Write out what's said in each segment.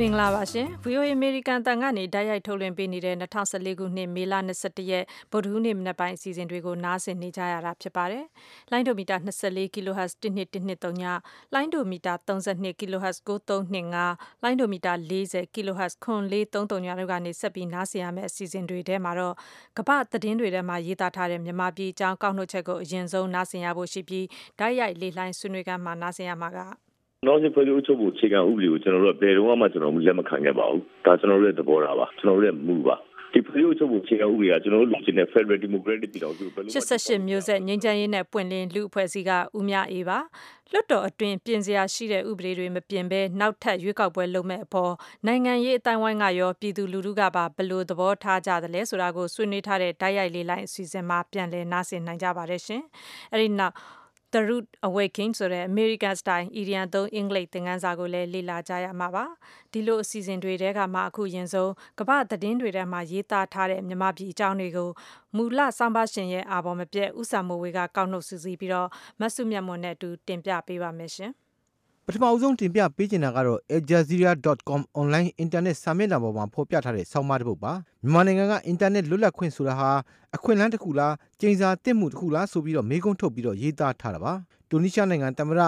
မင်္ဂလာပါရှင် VOA American တန်ကနေတိုက်ရိုက်ထုတ်လွှင့်ပေးနေတဲ့2014ခုနှစ်မေလ21ရက်ဗုဒ္ဓဟူးနေ့မနက်ပိုင်းအစီအစဉ်တွေကိုနားဆင်နေကြရတာဖြစ်ပါတယ်။လိုင်းဒိုမီတာ24 kHz 1213ညလိုင်းဒိုမီတာ32 kHz 9325လိုင်းဒိုမီတာ40 kHz 9433ညတို့ကနေဆက်ပြီးနားဆင်ရမယ့်အစီအစဉ်တွေထဲမှာတော့ကမ္ဘာသတင်းတွေထဲမှာရေးသားထားတဲ့မြန်မာပြည်အကြောင်းကောက်နှုတ်ချက်ကိုအရင်ဆုံးနားဆင်ရဖို့ရှိပြီးတိုက်ရိုက်လေလှိုင်းဆွေးနွေးကမ်းမှာနားဆင်ရမှာက နောက်ဆုံးဖွဲ့စည်းအုပ်ချုပ်ဖို့အခြေခံဥပဒေကိုကျွန်တော်တို့ကဘယ်တော့မှကျွန်တော်တို့လက်မခံခဲ့ပါဘူး။ဒါကျွန်တော်တို့ရဲ့သဘောထားပါ။ကျွန်တော်တို့ရဲ့မူပါ။ဒီဖွဲ့စည်းအုပ်ချုပ်ဖို့အခြေခံဥပဒေကကျွန်တော်တို့လူချင်းတဲ့ Federal Democratic ပြည်တော်စုဘယ်လို88မျိုးဆက်ငြိမ်းချမ်းရေးနဲ့ပွင့်လင်းလူအဖွဲ့အစည်းကဦးမြအေးပါ။လွတ်တော်အတွင်းပြင်စရာရှိတဲ့ဥပဒေတွေမပြင်ဘဲနောက်ထပ်ရွေးကောက်ပွဲလုပ်မဲ့အပေါ်နိုင်ငံရေးအတိုင်းဝိုင်းကရောပြည်သူလူထုကပါဘယ်လိုသဘောထားကြသလဲဆိုတာကိုဆွေးနွေးထားတဲ့တိုက်ရိုက်လေးလိုင်းအစီအစဉ်မှာပြန်လည်နားဆင်နိုင်ကြပါတယ်ရှင်။အဲဒီနောက် The Root Awakening ဆိုတဲ့ American Style အီဒီယံသုံးအင်္ဂလိပ်သင်ခန်းစာကိုလည်းလေ့လာကြရမှာပါ။ဒီလိုအစီအစဉ်တွေထဲကမှအခုရင်ဆုံးကမ္ဘာသတင်းတွေထဲမှာရေးသားထားတဲ့မြန်မာပြည်အကြောင်းတွေကိုမူလစောင်းပါရှင်ရဲ့အာဘော်မပြတ်ဥစာမိုးဝေကကောက်နှုတ်စူးစီးပြီးတော့မဆုမြတ်မွန်နဲ့အတူတင်ပြပေးပါမယ်ရှင်။ ပထမအဆုံးတင်ပြပေးချင်တာကတော့ aljazeera.com online internet စာမျက်နှာပေါ်မှာဖော်ပြထားတဲ့ဆောင်းပါးတစ်ပုဒ်ပါမြန်မာနိုင်ငံကအင်တာနက်လွတ်လပ်ခွင့်ဆိုတာဟာအခွင့်အလမ်းတစ်ခုလားကျိန်စာတစ်မှုတစ်ခုလားဆိုပြီးတော့မေးခွန်းထုတ်ပြီးတော့ရေးသားထားတာပါတူနီးရှားနိုင်ငံသမ္မတ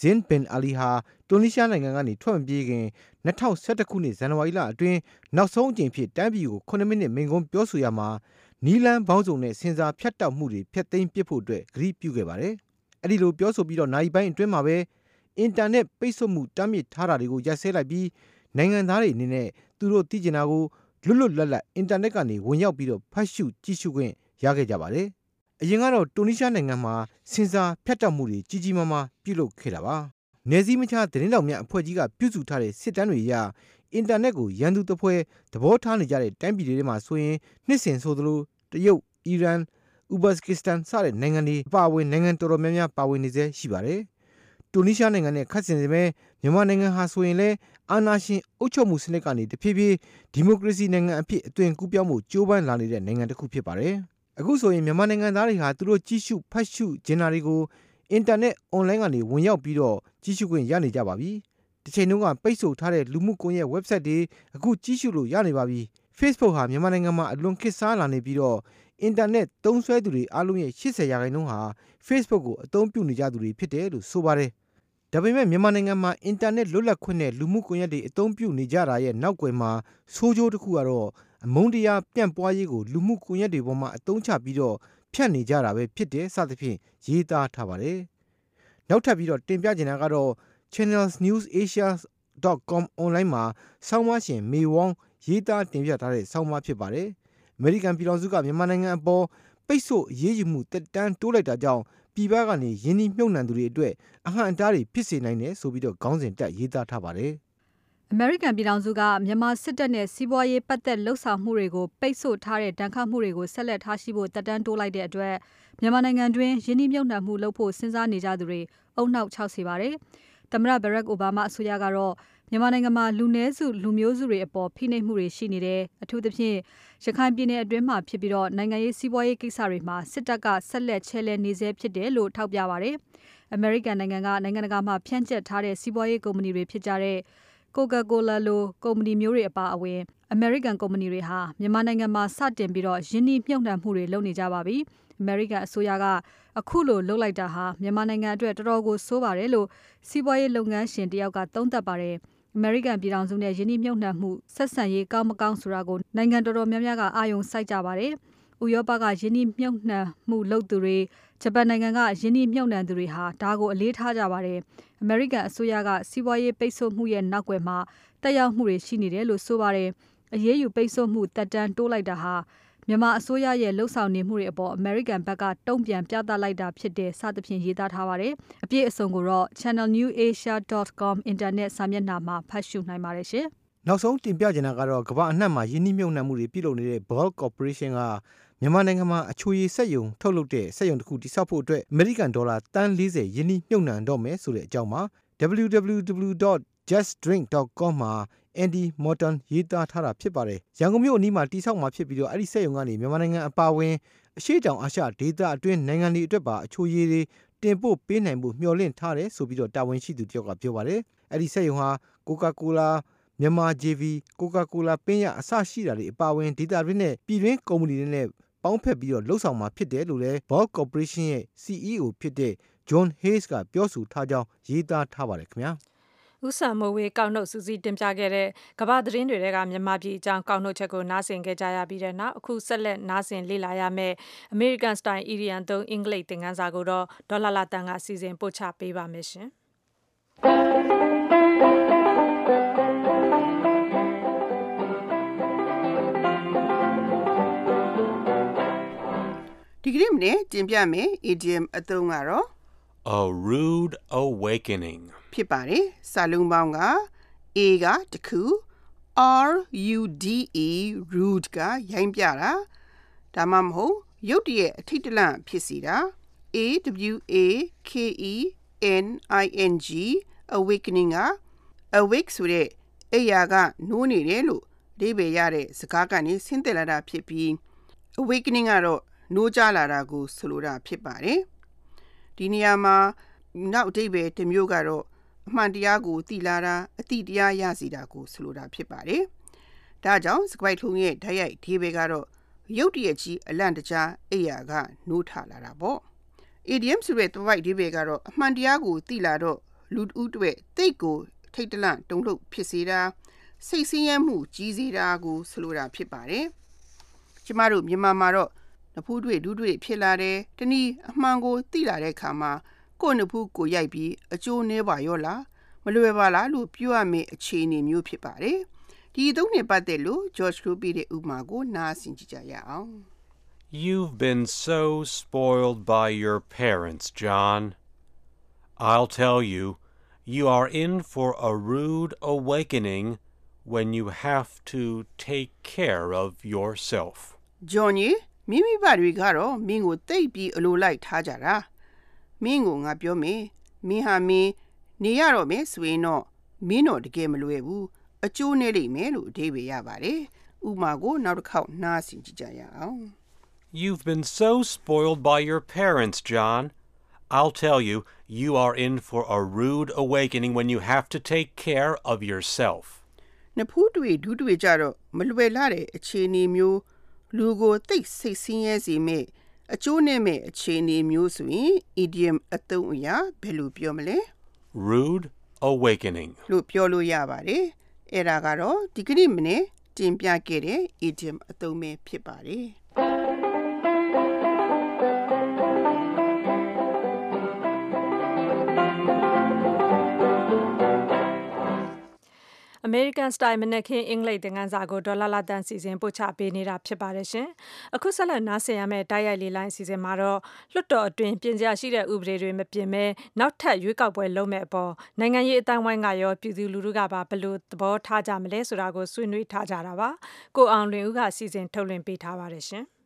ဇင်ဘင်အာလီဟာတူနီးရှားနိုင်ငံကနေထွက်မပြေးခင်2011ခုနှစ်ဇန်နဝါရီလအတွင်းနောက်ဆုံးအကြိမ်ဖြစ်တန်းပြည်ကို9မိနစ်မိန့်ခွန်းပြောဆိုရမှာနီလန်းဘောင်းစုံနဲ့စင်စာဖြတ်တောက်မှုတွေဖျက်သိမ်းပစ်ဖို့အတွက်ဂရုပြုခဲ့ပါတယ်အဲ့ဒီလိုပြောဆိုပြီးတော့နိုင်ပိုင်းအတွင်းမှာပဲ အင်တာနက် ပိတ်ဆို့မှု တားမြစ်ထားတာတွေကို ရပ်စဲလိုက်ပြီး နိုင်ငံသားတွေအနေနဲ့ သူတို့သိကျင်တာကို လွတ်လွတ်လပ်လပ် အင်တာနက်ကနေ ဝင်ရောက်ပြီးတော့ ဖတ်ရှု ကြည့်ရှုခွင့် ရခဲ့ကြပါတယ်။အရင်ကတော့ တူနီးရှားနိုင်ငံမှာစင်စာဖြတ်တောက်မှုတွေ ကြီးကြီးမားမား ပြုလုပ်ခဲ့တာပါ။နယ်စည်းမခြား သတင်းတောင်များအဖွဲ့ကြီးက ပြုစုထားတဲ့ စစ်တမ်းတွေအရ အင်တာနက်ကို ရန်သူတပွဲသဘောထားနေကြတဲ့ တိုင်းပြည်တွေမှာဆိုရင် နှစ်စဉ်ဆိုသလို တရုတ်၊အီရန်၊ဥဘတ်စကစ္စတန် စတဲ့နိုင်ငံတွေ အပါအဝင် နိုင်ငံတော်တော်များများ ပါဝင်နေစေရှိပါတယ်။ တူနီးရှားနိုင်ငံနဲ့ခတ်ဆင်စေမဲ့မြန်မာနိုင်ငံဟာဆိုရင်လည်း အာဏာရှင်အုပ်ချုပ်မှုစနစ်ကနေ တဖြည်းဖြည်း ဒီမိုကရေစီနိုင်ငံအဖြစ် အသွင်ကူးပြောင်းမှုကြိုးပမ်းလာနေတဲ့ နိုင်ငံတစ်ခုဖြစ်ပါတယ်။အခုဆိုရင် မြန်မာနိုင်ငံသားတွေဟာ သူတို့ကြီးစုဖတ်ရှုဂျင်နာတွေကို အင်တာနက် အွန်လိုင်းကနေ ဝင်ရောက်ပြီးတော့ ကြီးစုခွင့်ရနေကြပါပြီ။တစ်ချိန်လုံးက ပိတ်ဆို့ထားတဲ့ လူမှုကွန်ရက် website တွေ အခုကြီးစုလို့ရနေပါပြီ။ Facebook ဟာ မြန်မာနိုင်ငံမှာ အလွန်ခေတ်စားလာနေပြီးတော့ အင်တာနက်သုံးစွဲသူတွေအားလုံးရဲ့80ရာခိုင်နှုန်းဟာ Facebook ကို အသုံးပြုနေကြသူတွေဖြစ်တယ်လို့ ဆိုပါတယ်။ဒါပေမဲ့ မြန်မာနိုင်ငံမှာ အင်တာနက်လွတ်လပ်ခွင့်နဲ့ လူမှုကွန်ရက်တွေ အသုံးပြုနေကြတာရဲ့ နောက်ကွယ်မှာ ဆိုးကျိုးတစ်ခုကတော့ အမုန်းတရားပြန့်ပွားရေးကို လူမှုကွန်ရက်တွေပေါ်မှာ အသုံးချပြီးတော့ ဖြန့်နေကြတာပဲဖြစ်တယ် စသဖြင့် ရေးသားထားပါတယ်။နောက်ထပ်ပြီးတော့ တင်ပြချင်တာကတော့ channelsnewsasia.com online မှာ ဆောင်းပါးရှင် မေဝေါင်း ရေးသားတင်ပြထားတဲ့ ဆောင်းပါးဖြစ်ပါတယ်။ အမေရိကန်ပြည်ထောင်စုက မြန်မာနိုင်ငံအပေါ် ပိတ်ဆို့အရေးယူမှုတက်တန်းတိုးလိုက်တာကြောင့် ပြည်ပကနေယင်းနှိမ့်မြုပ်နှံသူတွေအတွက် အဟန့်အတားတွေ ဖြစ်စေနိုင်တယ်ဆိုပြီးတော့ခေါင်းစဉ်တက်ရေးသားထားပါတယ်။အမေရိကန်ပြည်ထောင်စုက မြန်မာစစ်တပ်နဲ့ စီးပွားရေးပတ်သက်လှုပ်ဆောင်မှုတွေကို ပိတ်ဆို့ထားတဲ့တန်ခတ်မှုတွေကို ဆက်လက်ထားရှိဖို့တက်တန်းတိုးလိုက်တဲ့အတွက် မြန်မာနိုင်ငံတွင်းယင်းနှိမ့်မြုပ်နှံမှုလုပ်ဖို့ စဉ်းစားနေကြသူတွေအုံနောက်ခြောက်စေပါတယ်။သမ္မတဘရက်အိုဘားမားအစိုးရကတော့ မြန်မာနိုင်ငံမှာ လူနည်းစု လူမျိုးစုတွေအပေါ် ဖိနှိပ်မှုတွေရှိနေတယ်။အထူးသဖြင့် ရခိုင်ပြည်နယ်အတွင်းမှာဖြစ်ပြီးတော့နိုင်ငံရေး စီးပွားရေးကိစ္စတွေမှာ စစ်တပ်က ဆက်လက်ချဲလဲနေဆဲဖြစ်တယ်လို့ ထောက်ပြပါတယ်။ American နိုင်ငံက နိုင်ငံတကာမှာ ဖြန့်ကျက်ထားတဲ့ စီးပွားရေးကုမ္ပဏီတွေဖြစ်ကြတဲ့ Coca-Cola လို ကုမ္ပဏီမျိုးတွေအပါအဝင် American ကုမ္ပဏီတွေဟာ မြန်မာနိုင်ငံမှာ စတင်ပြီးတော့ယင်းနှိမြှုပ်နှံမှုတွေ လုပ်နေကြပါပြီ။ American အစိုးရကအခုလိုလုပ်လိုက်တာဟာ မြန်မာနိုင်ငံအတွက် တော်တော်ကို ဆိုးပါတယ်လို့ စီးပွားရေးလုပ်ငန်းရှင်တယောက်က သုံးသပ်ပါတယ်။ အမေရိကန်ပြည်ထောင်စုနဲ့ယင်းနှိမ့်မြုပ်နှံမှုဆက်ဆံရေး ကောင်း မကောင်းဆိုတာကို နိုင်ငံတော်တော်များများက အာရုံစိုက်ကြပါတယ်။ဥရောပကယင်းနှိမြုပ်နှံမှုလုပ်သူတွေ ဂျပန်နိုင်ငံကယင်းနှိမြုပ်နှံသူတွေဟာ ဒါကို အလေးထားကြပါတယ်။အမေရိကန်အစိုးရက စီးပွားရေးပိတ်ဆို့မှုရဲ့ နောက်ွယ်မှာတက်ရောက်မှုတွေ ရှိနေတယ်လို့ ဆိုပါတယ်။အရေးယူပိတ်ဆို့မှုတက်တန်းတိုးလိုက်တာဟာ မြန်မာအစိုးရရဲ့လှုပ်ဆောင်နေမှုတွေအပေါ် အမေရိကန်ဘက်က တုံ့ပြန်ပြသလိုက်တာဖြစ်တယ် စသဖြင့် ရေးသားထားပါတယ်။အပြည့်အစုံကိုတော့ channelnewasia.com အင်တာနက်စာမျက်နှာမှာ ဖတ်ရှုနိုင်ပါတယ်ရှင်။နောက်ဆုံးတင်ပြချင်တာကတော့ ကမ္ဘာအနှံ့မှာယင်းနှိမ့်မြုပ်နှံမှုတွေ ပြုလုပ်နေတဲ့ Ball Corporation က မြန်မာနိုင်ငံမှာ အချိုရည်စက်ယုံ ထုတ်လုပ်တဲ့ စက်ယုံတစ်ခုတိစောက်ဖို့အတွက် အမေရိကန်ဒေါ်လာတန်း40ယင်းနှိမြုပ်နှံတော့မယ်ဆိုတဲ့အကြောင်းပါ www.justdrink.com မှာ Andy Morton ရေးသားထားတာဖြစ်ပါတယ်။ရန်ကုန်မြို့အနီးမှာတိစောက်မှာဖြစ်ပြီးတော့အဲ့ဒီစက်ရုံကနေမြန်မာနိုင်ငံအပါအဝင်အရှိတောင်အာရှဒေသအတွင်းနိုင်ငံတွေအတွက်ပါအချိုရည်တွေတင်ပို့ပေးနိုင်မှုမျှော်လင့်ထားတယ်ဆိုပြီးတော့တာဝန်ရှိသူတယောက်ကပြောပါတယ်။အဲ့ဒီစက်ရုံဟာ Coca-Cola မြန်မာ JV Coca-Cola ပင်းရအစရှိတာတွေအပါအဝင်ဒေတာတွေနဲ့ပြည်တွင်းကုမ္ပဏီတွေနဲ့ပေါင်းဖက်ပြီးတော့လှုပ်ဆောင်မှာဖြစ်တယ်လို့လည်း Ball Corporation ရဲ့ CEO ဖြစ်တဲ့ John Hayes ကပြောဆိုထားကြောင်းရေးသားထားပါတယ်ခင်ဗျာ ဥဆန်မိုးဝေး ကောက်နှုတ်စူးစီးတင်ပြခဲ့တဲ့ ကမ္ဘာသတင်းတွေကမြန်မာပြည်အကြောင်း ကောက်နှုတ်ချက်ကို နားဆင်ခဲ့ကြရပြီးတဲ့နောက် အခု ဆက်လက် နားဆင်လေ့လာရမယ့် American Style Indian သုံး အင်္ဂလိပ်သင်ခန်းစာကိုတော့ ဒေါ်လာလာတန်ကစီစဉ်ပို့ချပေးပါမယ်ရှင်ဒီကနေ့မနေ့တင်ပြမယ် idiom အသုံးကတော့ a rude awakening ဖြစ်ပါတယ်စာလုံးပေါင်းက A ကတခု R U D E rude ကရိုင်းပြတာဒါမှမဟုတ်ရုတ်တရက်အထိတ်တလန့်ဖြစ်စီတာ A W A K E N I N G awakening က awake ဆိုတဲ့အိယာကနိုးနေတယ်လို့အဓိပ္ပာယ်ရတဲ့စကားကနေဆင်းသက်လာတာဖြစ်ပြီး awakening ကတော့နိုးကြလာတာကိုဆိုလိုတာဖြစ်ပါတယ် ဒီနေရာမှာနောက်အဓိပ္ပာယ်တစ်မျိုးကတော့အမှန်တရားကိုသိလာတာအတိတရားရစီတာကိုဆိုလိုတာဖြစ်ပါတယ်ဒါကြောင့်စကွိုက်ထုံးရဲ့ဓာတ်ရိုက်ဒီဘယ်ကတော့ရုတ်တရက်ကြီးအလန့်တကြားအိယာကနိုးထလာတာပေါ့ idiom ဆိုတဲ့တပိုက်ဒီဘယ်ကတော့အမှန်တရားကိုသိလာတော့လူတဦးတွေတိတ်ကိုထိတ်တလန့်တုန်လှုပ်ဖြစ်စေတာစိတ်ဆင်းရဲမှုကြီးစေတာကိုဆိုလိုတာဖြစ်ပါတယ်ကျမတို့မြန်မာမှာတော့ နဖူးတွေဒူးတွေဖြစ်လာတယ်တနည်းအမှန်ကိုသိလာတဲ့အခါမှာကိုယ်နဖူးကိုရိုက်ပြီးအကျိုးနည်းပါရောလားမလွယ်ပါလားလို့ပြောရမယ့်အခြေအနေမျိုးဖြစ်ပါတယ်ဒီသုံးနှစ်ပတ်သက်လို့ George Ruby ရဲ့ဥပမာကိုနားဆင်ကြည့်ကြရအောင် You've been so spoiled by your parents, John. I'll tell you, you are in for a rude awakening when you have to take care of yourself. John ရေ မိမိဘတွေကတော့မင်းကိုတိတ်ပြီးအလိုလိုက်ထားကြတာမင်းကိုငါပြောမယ်မင်းဟာမင်းနေရတော့မယ်ဆိုရင်တော့မင်းတော့တကယ်မလွယ်ဘူးအကျိုးနဲ့လိမ့်မယ်လို့အဓိပ္ပာယ်ရပါတယ်ဥမာကိုနောက်တစ်ခေါက်နားဆင်ကြည့်ကြရအောင် You've been so spoiled by your parents, John. I'll tell you, you are in for a rude awakening when you have to take care of yourself. နဖူးတွေဒူးတွေကြတော့မလွယ်လာတဲ့အခြေအနေမျိုး လူကိုသိစိတ်ဆင်းရဲစေမဲ့အကျိုးနဲ့မဲ့အခြေအနေမျိုးဆိုရင် idiom အသုံးအရာဘယ်လိုပြောမလဲ Rude awakening. လို့ပြောလို့ရပါတယ်အဲ့ဒါကတော့ဒီကနေ့မနေ့တင်ပြခဲ့တဲ့ idiom အသုံးပဲဖြစ်ပါတယ် American Style မနက်ခင်းအင်္ဂလိပ်သင်ခန်းစာကိုဒေါ်လာလာတန်စီစဉ်ပို့ချပေးနေတာဖြစ်ပါတယ်ရှင်။အခုဆက်လက်နားဆင်ရမယ့်တိုက်ရိုက်လေးလိုင်းစီစဉ်မှာတော့လွှတ်တော်အတွင်းပြင်စရာရှိတဲ့ဥပဒေတွေမပြင်မဲနောက်ထပ်ရွေးကောက်ပွဲလုပ်မဲ့အပေါ်နိုင်ငံရေးအတိုင်းဝိုင်းကရောပြည်သူလူထုကပါဘယ်လိုသဘောထားကြမလဲဆိုတာကိုဆွေးနွေးထားကြတာပါ။ကိုအောင်လွင်ဦးကစီစဉ်ထုတ်လွှင့်ပေးထားပါတယ်ရှင်။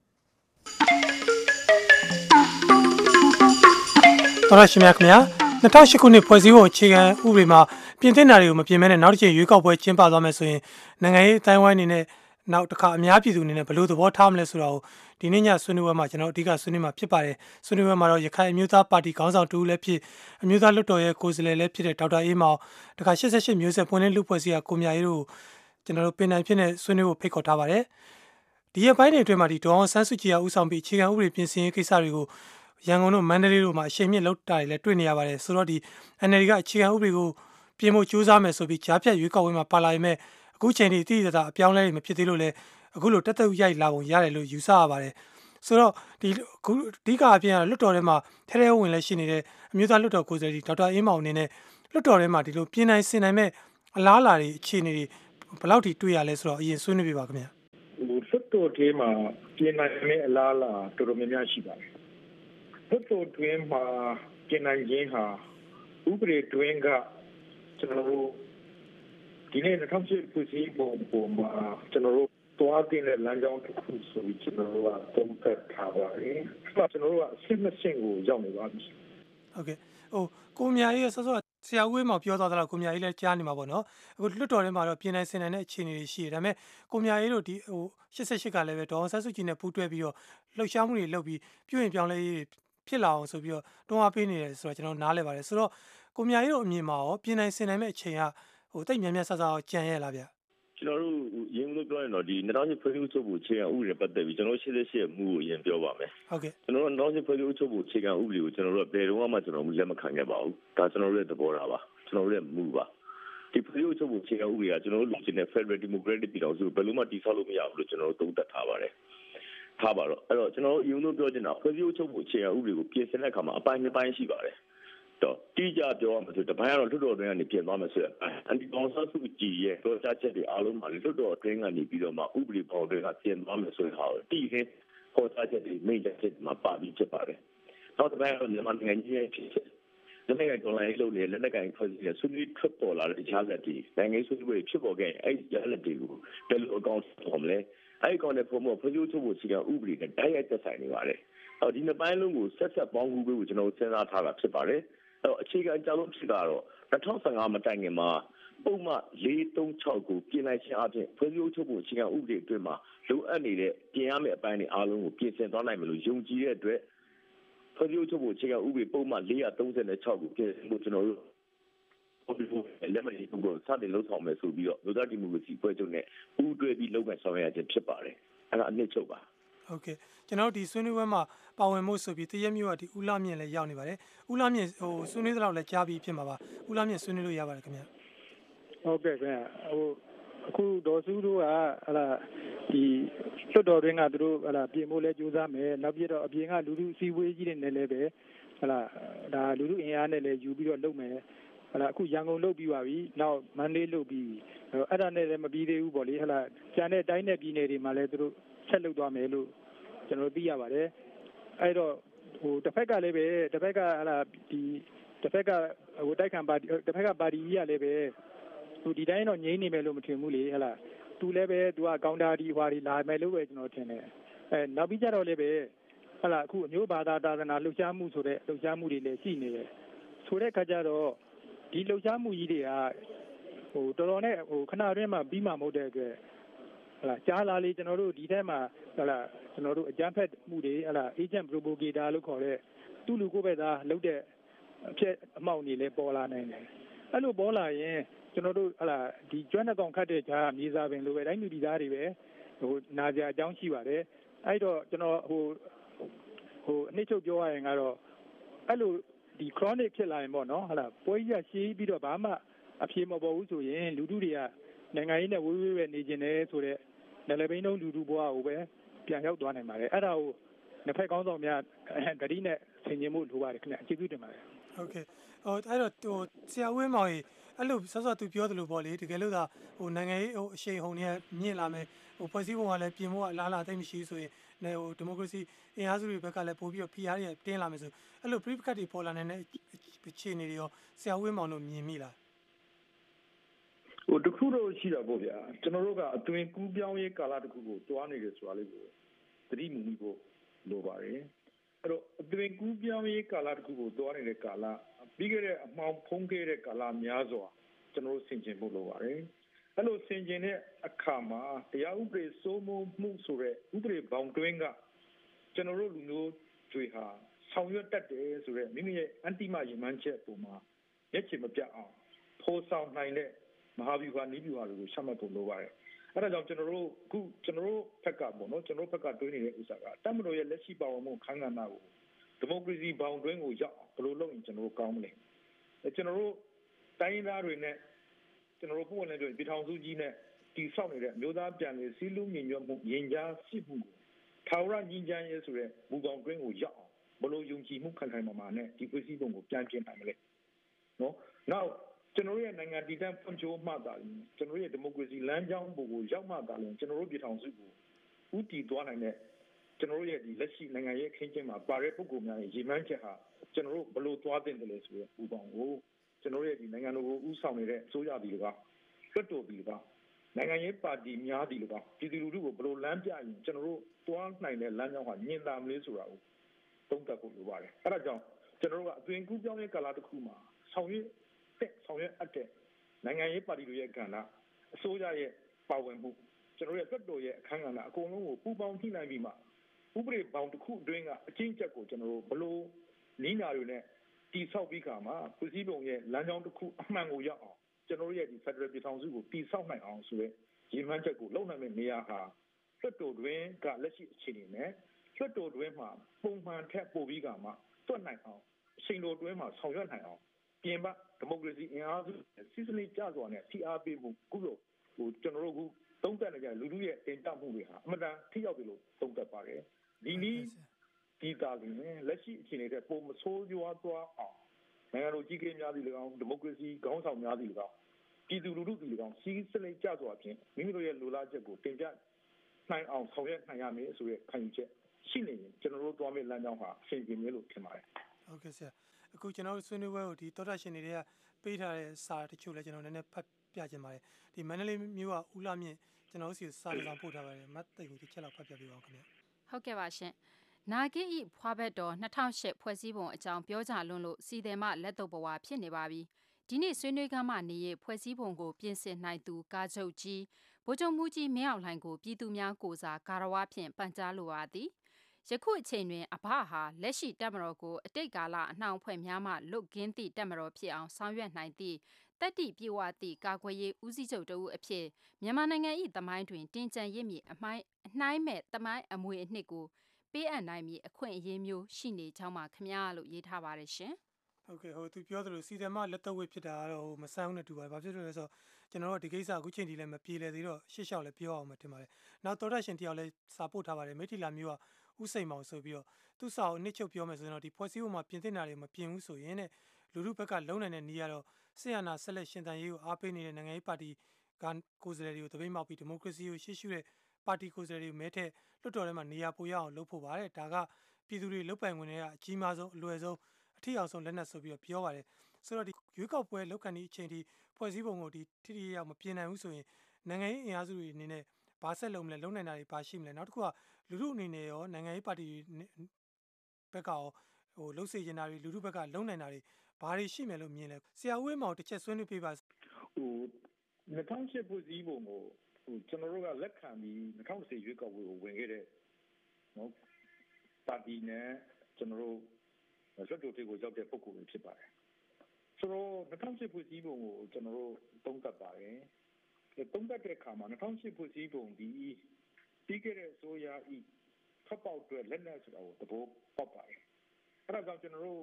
တော်ရရှိမြခင်ဗျာ 2008ခုနှစ်ဖွဲ့စည်းပုံအခြေခံဥပဒေမှာပြင်သင့်တာတွေကိုမပြင်မဲနဲ့နောက်တစ်ချိန်ရွေးကောက်ပွဲကျင်းပသွားမယ်ဆိုရင်နိုင်ငံရေးအတိုင်းဝိုင်းအနေနဲ့နောက်တစ်ခါအများပြည်သူအနေနဲ့ဘယ်လိုသဘောထားမလဲဆိုတာကိုဒီနေ့ညဆွေးနွေးပွဲမှာကျွန်တော်အဓိကဆွေးနွေးမှာဖြစ်ပါတယ်ဆွေးနွေးပွဲမှာတော့ရခိုင်အမျိုးသားပါတီခေါင်းဆောင်တူလည်းဖြစ်အမျိုးသားလွှတ်တော်ရဲ့ကိုယ်စားလှယ်လည်းဖြစ်တဲ့ဒေါက်တာအေးမောင်တခါ88မျိုးဆက်ပွင့်လင်းလူဖွဲ့စည်းကကိုမြရေးတို့ကျွန်တော်တို့ပင်နိုင်ဖြစ်နေဆွေးနွေးဖို့ဖိတ်ခေါ်ထားပါတယ်ဒီရက်ပိုင်းတွေအတွင်းမှာဒီဒေါအောင်ဆန်းစုကြည်ကဥဆောင်ပြီးအခြေခံဥပဒေပြင်ဆင်ရေးကိစ္စတွေကို ရန်ကုန်တို့မန္တလေးတို့မှာအရှိန်မြင့်လောက်တာတွေလည်းတွေ့နေရပါတယ်ဆိုတော့ဒီ NLD ကအခြေခံဥပဒေကိုပြင်ဖို့ကြိုးစားမယ်ဆိုပြီးကြားဖြတ်ရွေးကောက်ပွဲမှာပါလာရင်မဲ့အခုချိန်ထိတိတိကျကျအပြောင်းလဲတွေမဖြစ်သေးလို့လည်းအခုလိုတက်တက်ရိုက်လာပုံရတယ်လို့ယူဆရပါတယ်ဆိုတော့ဒီအခုအဓိကအပြင်လွတ်တော်ထဲမှာထဲထဲဝင်လဲရှိနေတဲ့အမျိုးသားလွတ်တော်ကိုယ်စားလှယ်ဒေါက်တာအင်းမောင်အနေနဲ့လွတ်တော်ထဲမှာဒီလိုပြင်နိုင်ဆင်နိုင်မဲ့အလားအလာတွေအခြေအနေတွေဘယ်လောက်ထိတွေ့ရလဲဆိုတော့အရင်ဆွေးနွေးပြပါခင်ဗျာဟိုလွတ်တော်ထဲမှာပြင်နိုင်တဲ့အလားအလာတော်တော်များများရှိပါတယ် လွတ်တော်တွင်မှာပြင်နိုင်ခြင်းဟာဥပဒေတွင်ကကျွန်တော်တို့ဒီနေ့2008ဖွဲ့စည်းပုံပေါ်မှာကျွန်တော်တို့တွားတင်တဲ့လမ်းကြောင်းတစ်ခုဆိုပြီးကျွန်တော်တို့ကသုံးသပ်ထားပါတယ်။အဲ့ဒါကျွန်တော်တို့ကအစစ်မစင်ကိုရောက်နေပါပြီ။ဟုတ်ကဲ့ဟိုကိုမြာကြီးရဲ့ဆောစောဆရာဦးဝေးမောင်ပြောသွားသလားကိုမြာကြီးလည်းကြားနေမှာပေါ့နော်အခုလွတ်တော်ထဲမှာတော့ပြင်နိုင်စင်နိုင်တဲ့အခြေအနေတွေရှိတယ်ဒါပေမဲ့ကိုမြာကြီးတို့ဒီဟို88ကလည်းပဲဒေါအောင်ဆန်းစုကြည်နဲ့ပူးတွဲပြီးတော့လှုပ်ရှားမှုတွေလုပ်ပြီးပြုရင်ပြောင်းလဲရေးတွေ ဖြစ်လာအောင်ဆိုပြီးတော့တွန်းအားပေးနေတယ်ဆိုတော့ကျွန်တော်နားလဲပါတယ်ဆိုတော့ကိုမြာကြီးတို့အမြင်မှာရောပြင်နိုင်စင်နိုင်မဲ့အချိန်ကဟဟိုတိတ်မြန်မြန်ဆဆကြံရလားဗျကျွန်တော်တို့ရင်းလို့ပြောရင်တော့ဒီ2000ဖွဲ့စည်းချုပ်ဖို့အခြေခံဥပဒေပတ်သက်ပြီးကျွန်တော်88ရဲ့မူကိုအရင်ပြောပါမယ်ဟုတ်ကဲ့ကျွန်တော်တို့2000ဖွဲ့စည်းချုပ်ဖို့အခြေခံဥပဒေကိုကျွန်တော်တို့ဘယ်တော့မှကျွန်တော်တို့လက်မခံခဲ့ပါဘူးဒါကျွန်တော်တို့ရဲ့သဘောထားပါကျွန်တော်တို့ရဲ့မူပါဒီဖွဲ့စည်းချုပ်ဖို့အခြေခံဥပဒေကကျွန်တော်တို့လူချင်းတဲ့ Federal Democratic ပြည်တော်စုဘယ်လိုမှတည်ဆောက်လို့မရဘူးလို့ကျွန်တော်တို့သုံးသပ်ထားပါတယ် ထားပါတော့အဲ့တော့ကျွန်တော်တို့ယုံလို့ပြောချင်တာဖွဲ့စည်းချုပ်ဖို့အခြေခံဥပဒေကိုပြင်ဆင်တဲ့အခါမှာအပိုင်းနှစ်ပိုင်းရှိပါတယ်တော့တိကျပြောရမှာဆိုတပိုင်းကတော့လွှတ်တော်တွင်းကနေပြင်သွားမယ်ဆိုရယ်အန်တီကောင်ဆယ်စုကြည်ရဲ့ပြောကြားချက်တွေအားလုံးမှာလွှတ်တော်တွင်းကနေပြီးတော့မှဥပဒေပေါ်တွေကပြင်သွားမယ်ဆိုရင်ဟာတိကျပေါ်ကြားချက်တွေမိတ်ချက်တွေမှာပါပြီးဖြစ်ပါတယ်နောက်တစ်ပိုင်းကတော့မြန်မာနိုင်ငံကြီးရဲ့ဖြစ်ချက်လက်နက်ကိုင်တော်လိုင်းလုပ်နေလက်နက်ကိုင်ဖွဲ့စည်းတဲ့ဆွေးနွေးထွက်ပေါ်လာတဲ့ကြားလက်တွေနိုင်ငံဆွေးနွေးပွဲဖြစ်ပေါ်ခဲ့အဲ့ဒီကြားလက်တွေကိုဘယ်လိုအကောင့်ပေါ်မလဲ အဲ့ဒီကောင်တဲ့ပုံမှန်ဖွဲ့စည်းချုပ်ဖို့စီကဥပဒေနဲ့တိုက်ရိုက်သက်ဆိုင်နေပါတယ်အော်ဒီနှစ်ပိုင်းလုံးကိုဆက်ဆက်ပေါင်းကူးပေးဖို့ကျွန်တော်စဉ်းစားထားတာဖြစ်ပါတယ်အဲ့တော့အခြေခံအကြောင်းဖြစ်တာတော့2015မတိုင်ခင်မှာပုံမှန်436ကိုပြင်လိုက်ခြင်းအပြင်ဖွဲ့စည်းချုပ်ဖို့အခြေခံဥပဒေအတွင်းမှာလိုအပ်နေတဲ့ပြင်ရမယ့်အပိုင်းတွေအားလုံးကိုပြင်ဆင်သွားနိုင်မလို့ယုံကြည်တဲ့အတွက်ဖွဲ့စည်းချုပ်ဖို့အခြေခံဥပဒေပုံမှန်436ကိုပြင်ဆင်ဖို့ကျွန်တော်တို့ ဟုတ်ပြီလက်မလေးကိုစတင်လှုပ်ဆောင်မယ်ဆိုပြီးတော့လူသားဒီမိုကရေစီဖွဲ့ချုပ်နဲ့ပူးတွဲပြီးလုပ်ငန်းဆောင်ရွက်ခြင်းဖြစ်ပါတယ်အဲ့ဒါအနှစ်ချုပ်ပါဟုတ်ကဲ့ကျွန်တော်တို့ဒီဆွေးနွေးပွဲမှာပါဝင်မှုဆိုပြီးတရက်မျိုးကဒီဦးလာမြင့်လည်းရောက်နေပါတယ်ဦးလာမြင့်ဟိုဆွေးနွေးသလောက်လည်းကြားပြီးဖြစ်မှာပါဦးလာမြင့်ဆွေးနွေးလို့ရပါတယ်ခင်ဗျဟုတ်ကဲ့ခင်ဗျဟိုအခုဒေါ်စုတို့ကဟလာဒီလွတ်တော်တွင်းကသူတို့ဟလာပြင်ဖို့လဲကြိုးစားမယ်နောက်ပြတော့အပြင်ကလူလူစီဝေးကြီးတွေနဲ့လည်းပဲဟလာဒါလူလူအင်အားနဲ့လည်းယူပြီးတော့လုပ်မယ် ဟလာအခုရန်ကုန်လုပ်ပြီးပါပြီနောက်မန္တလေးလုပ်ပြီးအဲ့ဒါနဲ့လည်းမပြီးသေးဘူးပေါ့လေဟလာကျန်တဲ့တိုင်းနဲ့ပြည်နယ်တွေမှာလည်းသူတို့ဆက်လုပ်သွားမယ်လို့ကျွန်တော်သိရပါတယ်အဲ့တော့ဟိုတစ်ဖက်ကလည်းပဲတစ်ဖက်ကဟလာဒီတစ်ဖက်ကဟိုတိုက်ခံပါတီတစ်ဖက်ကပါတီကြီးကလည်းပဲသူဒီတိုင်းတော့ငြိမ့်နေမယ်လို့မထင်ဘူးလေဟလာသူလည်းပဲသူကကောင်တာဒီဟွာဒီလာမယ်လို့ပဲကျွန်တော်ထင်တယ်အဲနောက်ပြီးကြတော့လည်းပဲဟလာအခုအမျိုးဘာသာတာသနာလှုပ်ရှားမှုဆိုတဲ့လှုပ်ရှားမှုတွေလည်းရှိနေတယ်ဆိုတဲ့အခါကျတော့ ဒီလှုပ်ရှားမှုကြီးတွေကဟိုတော်တော်နဲ့ဟိုခဏတွင်းမှာပြီးမှမဟုတ်တဲ့အတွက်ဟလာကြားလာလေကျွန်တော်တို့ဒီထဲမှာဟလာကျွန်တော်တို့အကြမ်းဖက်မှုတွေဟလာ agent provocator လို့ခေါ်တဲ့သူ့လူကိုယ်ပဲသားလုပ်တဲ့အဖြစ်အမှောက်တွေလည်းပေါ်လာနိုင်တယ်အဲ့လိုပေါ်လာရင်ကျွန်တော်တို့ဟလာဒီကျွမ်းတဲ့ကောင်ခတ်တဲ့ဂျာမြေစာပင်လိုပဲတိုင်းလူဒီသားတွေပဲဟိုနာကြအကြောင်းရှိပါတယ်အဲ့တော့ကျွန်တော်ဟိုဟိုအနည်းချုပ်ပြောရရင်ကတော့အဲ့လို ဒီ chronic ဖြစ်လာရင်ပေါ့နော်ဟလာပွဲကြီးရှည်ပြီးတော့ဘာမှအပြေမပေါ်ဘူးဆိုရင်လူထုတွေကနိုင်ငံရေးနဲ့ဝေးဝေးပဲနေကျင်တယ်ဆိုတော့နယ်လပိန်းလုံးလူထုဘဝကိုပဲပြန်ရောက်သွားနိုင်ပါတယ်အဲ့ဒါကိုနှစ်ဖက်ကောင်းဆောင်များဂတိနဲ့ဆင်ခြင်မှုလိုပါတယ်ခင်ဗျအကျေးဇူးတင်ပါတယ်ဟုတ်ကဲ့ဟိုအဲ့တော့ဟိုဆရာဝင်းမောင်ကြီးအဲ့လိုဆော့ဆော့သူပြောသလိုပေါ့လေတကယ်လို့သာဟိုနိုင်ငံရေးဟိုအရှိန်ဟုန်တွေကမြင့်လာမယ်ဟိုဖွဲ့စည်းပုံကလည်းပြင်ဖို့အလားအလာသိမရှိဆိုရင် လည်းဟိုဒီမိုကရေစီအင်အားစုတွေဘက်ကလည်းပို့ပြီးတော့ PR တွေတင်းလာမယ်ဆိုအဲ့လို brief cut တွေပေါ်လာနေတဲ့အခြေအနေတွေရောဆရာဝင်းမောင်တို့မြင်မိလားဟိုတခုတော့ရှိတာပေါ့ဗျာကျွန်တော်တို့ကအသွင်ကူးပြောင်းရေးကာလတစ်ခုကိုတွားနေတယ်ဆိုတာလေးကိုသတိမူမိဖို့လိုပါတယ်အဲ့တော့အသွင်ကူးပြောင်းရေးကာလတစ်ခုကိုတွားနေတဲ့ကာလပြီးခဲ့တဲ့အမှောင်ဖုံးခဲ့တဲ့ကာလများစွာကျွန်တော်တို့ဆင်ခြင်ဖို့လိုပါတယ် အဲ့လိုဆင်ခြင်တဲ့အခါမှာတရားဥပဒေစိုးမိုးမှုဆိုတဲ့ဥပဒေဘောင်တွင်းကကျွန်တော်တို့လူမျိုးတွေဟာဆောင်ရွက်တတ်တယ်ဆိုတဲ့မိမိရဲ့အန်တိမယမန်းချက်ပုံမှာရက်ချင်မပြတ်အောင်ဖော်ဆောင်နိုင်တဲ့မဟာဗျူဟာနည်းဗျူဟာတွေကိုရှမှတ်ဖို့လိုပါတယ်။အဲဒါကြောင့်ကျွန်တော်တို့အခုကျွန်တော်တို့ဘက်ကပေါ့နော်ကျွန်တော်တို့ဘက်ကတွေးနေတဲ့ဥစ္စာကတမန်တော်ရဲ့လက်ရှိပါဝင်မှုခန်းကဏ္ဍကိုဒီမိုကရေစီဘောင်တွင်းကိုရောက်ဘယ်လိုလုပ်ရင်ကျွန်တော်တို့ကောင်းမလဲ။အဲကျွန်တော်တို့တိုင်းရင်းသားတွေနဲ့ ကျွန်တော်တို့ပုံဝင်တဲ့ပြည်ထောင်စုကြီးနဲ့တီဆောက်နေတဲ့အမျိုးသားပြန်လည်စည်းလုံးညီညွတ်မှုရင်ကြားစစ်မှုကိုထာဝရညီချမ်းရေးဆိုတဲ့မူပေါင်းတွင်းကိုရောက်အောင်ဘလို့ယုံကြည်မှုခံခံမှမှာနဲ့ဒီဖွဲ့စည်းပုံကိုပြန်ပြင်နိုင်မလဲနော်နောက်ကျွန်တော်ရဲ့နိုင်ငံတည်တံ့ဖွံ့ဖြိုးမှသာရင်ကျွန်တော်ရဲ့ဒီမိုကရေစီလမ်းကြောင်းပေါ်ကိုရောက်မှသာရင်ကျွန်တော်တို့ပြည်ထောင်စုကိုဥတည်သွားနိုင်တဲ့ကျွန်တော်တို့ရဲ့ဒီလက်ရှိနိုင်ငံရဲ့အခင်းကျင်းမှာပါတဲ့ပုဂ္ဂိုလ်များရဲ့ရည်မှန်းချက်ဟာကျွန်တော်တို့ဘလို့သွားတင်တယ်လဲဆိုရပူပေါင်းကို ကျွန်တော်ရဲ့ဒီနိုင်ငံတော်ကိုဥဆောင်နေတဲ့အစိုးရပြည်ကတွတ်တော်ပြည်ကနိုင်ငံရေးပါတီများဒီလိုကပြည်သူလူထုကိုဘလို့လမ်းပြရင်ကျွန်တော်တို့သွားနိုင်တဲ့လမ်းကြောင်းဟာညင်တာမလေးဆိုတာကိုသုံးသပ်ဖို့လိုပါတယ်အဲဒါကြောင့်ကျွန်တော်တို့ကအသွင်ကူးပြောင်းရေးကာလတစ်ခုမှာဆောင်ရွက်တဲ့ဆောင်ရွက်အပ်တဲ့နိုင်ငံရေးပါတီတွေရဲ့ကဏ္ဍအစိုးရရဲ့ပါဝင်မှုကျွန်တော်ရဲ့သက်တော်ရဲ့အခမ်းကဏ္ဍအကုန်လုံးကိုပူးပေါင်းထိနိုင်ပြီးမှဥပဒေပေါင်းတစ်ခုအတွင်းကအချင်းချက်ကိုကျွန်တော်တို့ဘလို့နီးနာတွေနဲ့ တီဆောက်ပြီးခါမှာပြည်စည်းပုံရဲ့လမ်းကြောင်းတစ်ခုအမှန်ကိုရောက်အောင်ကျွန်တော်ရဲ့ဒီ Federal ပြည်ထောင်စုကိုတည်ဆောက်နိုင်အောင်ဆိုတဲ့ရည်မှန်းချက်ကိုလုံနိုင်မယ့်နေရာဟာလွှတ်တော်တွင်ကလက်ရှိအခြေအနေနဲ့လွှတ်တော်တွင်မှာပုံမှန်ထက်ပိုပြီးကမှတွက်နိုင်အောင်အချိန်တော်တွင်မှာဆောင်ရွက်နိုင်အောင်ပြင်ပဒီမိုကရေစီအင်အားစုစီစနစ်ကြစွာနဲ့ထိအားပေးမှုခုလိုဟိုကျွန်တော်တို့ခုသုံးသပ်နေကြလူလူရဲ့တင်ပြမှုတွေဟာအမှန်တန်ထိရောက်ပြီလို့သုံးသပ်ပါတယ်ဒီနည်း ဒီတာလင်းလက်ရှိအခြေအနေတဲ့ပုံမဆိုးရွားသွားအောင်နိုင်ငံတော်ကြီးကင်းများသည့်၎င်းဒီမိုကရေစီခေါင်းဆောင်များသည့်၎င်းပြည်သူလူထုသည့်၎င်းစီးစနစ်ကြစွာဖြင့်မိမိတို့ရဲ့လိုလားချက်ကိုတင်ပြနိုင်အောင်ဆောင်ရွက်နိုင်ရမယ်ဆိုတဲ့ခံယူချက်ရှိနေရင်ကျွန်တော်တို့တွားမယ့်လမ်းကြောင်းဟာအဆင်ပြေမယ်လို့ထင်ပါတယ်ဟုတ်ကဲ့ဆရာအခုကျွန်တော်တို့ဆွေးနွေးပွဲကိုဒီသောတာရှင်တွေကပေးထားတဲ့စာတချို့လည်းကျွန်တော်နည်းနည်းဖတ်ပြချင်ပါတယ်ဒီမန္တလေးမြို့ကဦးလာမြင့်ကျွန်တော်တို့စီစာတစ်စောင်ပို့ထားပါတယ်မတ်တိတ်ကိုတစ်ချက်လောက်ဖတ်ပြပေးပါဦးခင်ဗျဟုတ်ကဲ့ပါရှင် နာဂိဤဖွာဘက်တော်2008ဖွဲ့စည်းပုံအကြောင်းပြောကြလွန်းလို့စီတယ်မလက်တော့ဘဝဖြစ်နေပါပြီဒီနေ့ဆွေးနွေးခန်းမှနေရဖွဲ့စည်းပုံကိုပြင်ဆင်နိုင်သူကာချုပ်ကြီးဗိုလ်ချုပ်မှုကြီးမင်းအောင်လှိုင်ကိုပြည်သူများကိုစားကာရဝါဖြင့်ပန်ကြားလိုပါသည်ယခုအချိန်တွင်အဘဟာလက်ရှိတပ်မတော်ကိုအတိတ်ကာလအနှောင်ဖွဲ့များမှလွတ်ကင်းသည့်တပ်မတော်ဖြစ်အောင်ဆောင်ရွက်နိုင်သည့်တက်တိပြေဝသည့်ကာကွယ်ရေးဦးစီးချုပ်တဦးအဖြစ်မြန်မာနိုင်ငံ၏သမိုင်းတွင်တင်ကြံရစ်မည်အမိုင်းအနှိုင်းမဲ့သမိုင်းအမွေအနှစ်ကို ပေးအပ်နိုင်မည်အခွင့်အရေးမျိုးရှိနေကြောင်းမှခမရလို့ရေးထားပါတယ်ရှင်ဟုတ်ကဲ့ဟိုသူပြောသလိုစီတယ်မလက်တော့ဝစ်ဖြစ်တာကတော့ဟိုမဆန်းဘူးနဲ့တူပါတယ်။ဘာဖြစ်လို့လဲဆိုတော့ကျွန်တော်တို့ဒီကိစ္စအခုချိန်ထိလည်းမပြေလည်သေးတော့ရှေ့လျှောက်လည်းပြောအောင်မထင်ပါနဲ့။နောက်တော်ရရှင်တယောက်လည်းစာပို့ထားပါတယ်မိထီလာမျိုးကဥစိန်မောင်ဆိုပြီးတော့သူ့စာကိုနှစ်ချုပ်ပြောမယ်ဆိုရင်တော့ဒီဖွဲ့စည်းပုံမှာပြင်သင့်တာတွေမပြင်ဘူးဆိုရင်တဲ့လူလူဘက်ကလုံနိုင်တဲ့နေရာတော့ဆီယနာဆက်လက်ရှင်တန်ရေးကိုအားပေးနေတဲ့နိုင်ငံရေးပါတီကကိုယ်စားလှယ်တွေကိုတပိတ်မောက်ပြီးဒီမိုကရေစီကိုရှေ့ရှုတဲ့ပါတီကိုယ်စားလှယ်တွေမဲထက် လွှတ်တော်ထဲမှာနေရာပိုရအောင်လုပ်ဖို့ပါတယ်ဒါကပြည်သူတွေလုတ်ပိုင်ဝင်တွေကအကြီးမားဆုံးအလွယ်ဆုံးအထီအောင်ဆုံးလက်နက်ဆိုပြီးတော့ပြောပါတယ်ဆိုတော့ဒီရွေးကောက်ပွဲလောက်ကန်ဒီအချိန်ထိဖွဲ့စည်းပုံကိုဒီထိထိရောက်မပြင်နိုင်ဘူးဆိုရင်နိုင်ငံရေးအင်အားစုတွေအနေနဲ့ဘာဆက်လုပ်မလဲလုံနိုင်တာတွေဘာရှိမလဲနောက်တစ်ခုကလူထုအနေနဲ့ရောနိုင်ငံရေးပါတီဘက်ကရောဟိုလှုပ်စေချင်တာတွေလူထုဘက်ကလုံနိုင်တာတွေဘာတွေရှိမယ်လို့မြင်လဲဆရာဦးဝင်းမောင်တစ်ချက်ဆွေးနွေးပြပါဟို2008ဖွဲ့စည်းပုံကိုဟို ကျွန်တော်တို့ကလက်ခံပြီး2010ရွေးကောက်ပွဲကိုဝင်ခဲ့တဲ့နော်ပါတီနဲ့ကျွန်တော်တို့လွှတ်တော်တွေကိုရောက်တဲ့ပုံကိုဖြစ်ပါတယ်ဆိုတော့2008ဖွဲ့စည်းပုံကိုကျွန်တော်တို့သုံးသပ်ပါတယ်သုံးသပ်တဲ့အခါမှာ2008ဖွဲ့စည်းပုံဒီပြီးခဲ့တဲ့အစိုးရဤဖတ်ပေါက်အတွက်လက်နက်ဆိုတာကိုသဘောပေါက်ပါတယ်အဲဒါကြောင့်ကျွန်တော်တို့